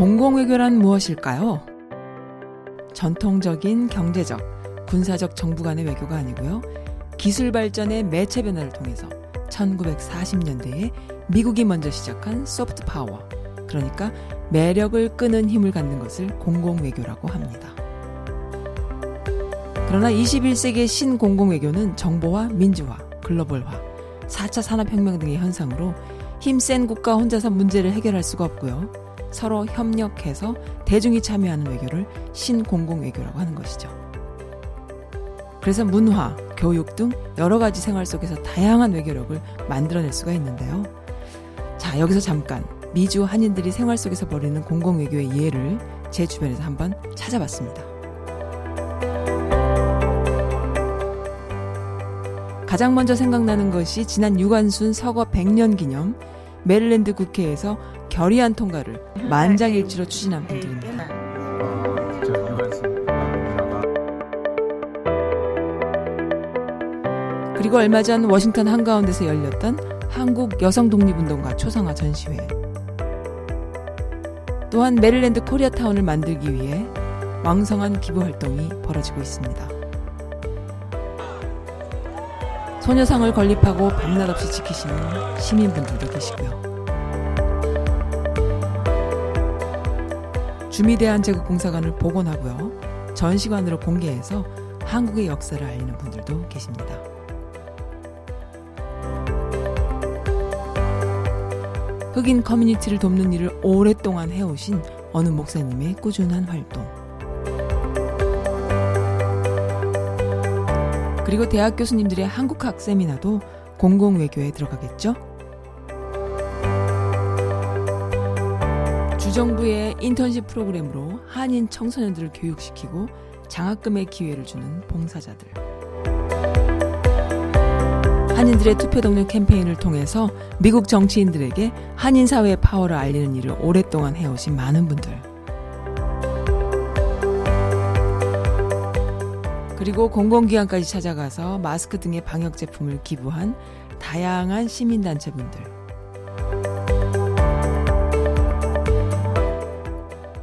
공공외교란 무엇일까요? 전통적인 경제적, 군사적 정부 간의 외교가 아니고요. 기술 발전의 매체 변화를 통해서 1940년대에 미국이 먼저 시작한 소프트 파워, 그러니까 매력을 끄는 힘을 갖는 것을 공공외교라고 합니다. 그러나 21세기의 신공공외교는 정보화, 민주화, 글로벌화, 4차 산업혁명 등의 현상으로 힘센 국가 혼자서 문제를 해결할 수가 없고요. 서로 협력해서 대중이 참여하는 외교를 신공공 외교라고 하는 것이죠. 그래서 문화, 교육 등 여러 가지 생활 속에서 다양한 외교력을 만들어낼 수가 있는데요. 자, 여기서 잠깐 미주 한인들이 생활 속에서 벌이는 공공 외교의 예를 제 주변에서 한번 찾아봤습니다. 가장 먼저 생각나는 것이 지난 유관순 서거 100년 기념 메릴랜드 국회에서 결의안 통과를 만장일치로 추진한 분들입니다. 그리고 얼마 전 워싱턴 한가운데서 열렸던 한국 여성 독립운동가 초상화 전시회. 또한 메릴랜드 코리아타운을 만들기 위해 왕성한 기부 활동이 벌어지고 있습니다. 소녀상을 건립하고 밤낮 없이 지키시는 시민분들도 계시고요. 주미대한 제국공사관을 복원하고요. 전시관으로 공개해서 한국의 역사를 알리는 분들도 계십니다. 흑인 커뮤니티를 돕는 일을 오랫동안 해오신 어느 목사님의 꾸준한 활동. 그리고 대학 교수님들의 한국학 세미나도 공공외교에 들어가겠죠? 주정부의 인턴십 프로그램으로 한인 청소년들을 교육시키고 장학금의 기회를 주는 봉사자들. 한인들의 투표 동력 캠페인을 통해서 미국 정치인들에게 한인 사회의 파워를 알리는 일을 오랫동안 해오신 많은 분들. 그리고 공공기관까지 찾아가서 마스크 등의 방역 제품을 기부한 다양한 시민단체분들.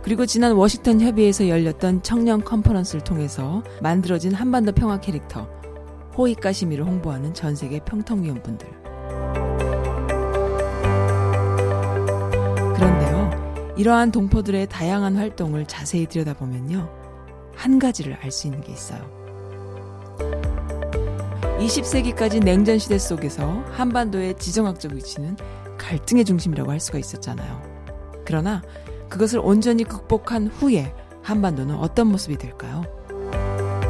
그리고 지난 워싱턴 협의회에서 열렸던 청년 컨퍼런스를 통해서 만들어진 한반도 평화 캐릭터 호이카 시미를 홍보하는 전 세계 평통위원분들. 그런데요, 이러한 동포들의 다양한 활동을 자세히 들여다보면요, 한 가지를 알 수 있는 게 있어요. 20세기까지 냉전 시대 속에서 한반도의 지정학적 위치는 갈등의 중심이라고 할 수가 있었잖아요. 그러나 그것을 온전히 극복한 후에 한반도는 어떤 모습이 될까요?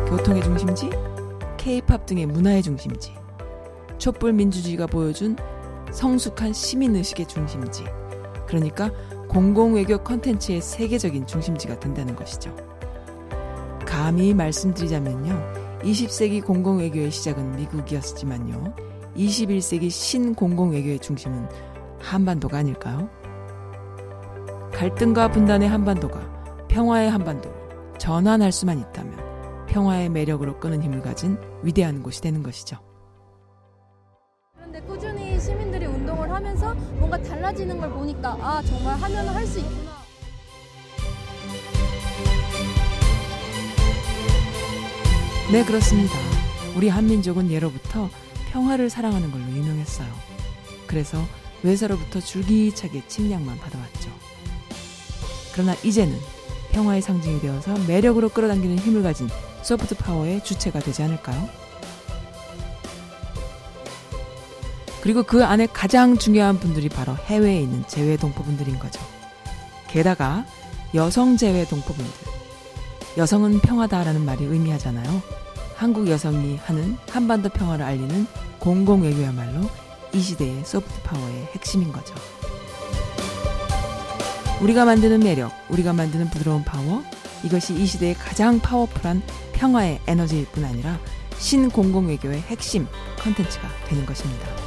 교통의 중심지, K-팝 등의 문화의 중심지, 촛불 민주주의가 보여준 성숙한 시민의식의 중심지, 그러니까 공공외교 컨텐츠의 세계적인 중심지가 된다는 것이죠. 감히 말씀드리자면요. 20세기 공공외교의 시작은 미국이었지만요. 21세기 신공공외교의 중심은 한반도가 아닐까요? 갈등과 분단의 한반도가 평화의 한반도로 전환할 수만 있다면 평화의 매력으로 끄는 힘을 가진 위대한 곳이 되는 것이죠. 그런데 꾸준히 시민들이 운동을 하면서 뭔가 달라지는 걸 보니까 아 정말 하면 할 수 있 네, 그렇습니다. 우리 한민족은 예로부터 평화를 사랑하는 걸로 유명했어요. 그래서 외사로부터 줄기차게 침략만 받아왔죠. 그러나 이제는 평화의 상징이 되어서 매력으로 끌어당기는 힘을 가진 소프트 파워의 주체가 되지 않을까요? 그리고 그 안에 가장 중요한 분들이 바로 해외에 있는 재외 동포분들인 거죠. 게다가 여성 재외 동포분들. 여성은 평화다라는 말이 의미하잖아요. 한국 여성이 하는 한반도 평화를 알리는 공공외교야말로 이 시대의 소프트 파워의 핵심인 거죠. 우리가 만드는 매력, 우리가 만드는 부드러운 파워, 이것이 이 시대의 가장 파워풀한 평화의 에너지일 뿐 아니라 신공공외교의 핵심 컨텐츠가 되는 것입니다.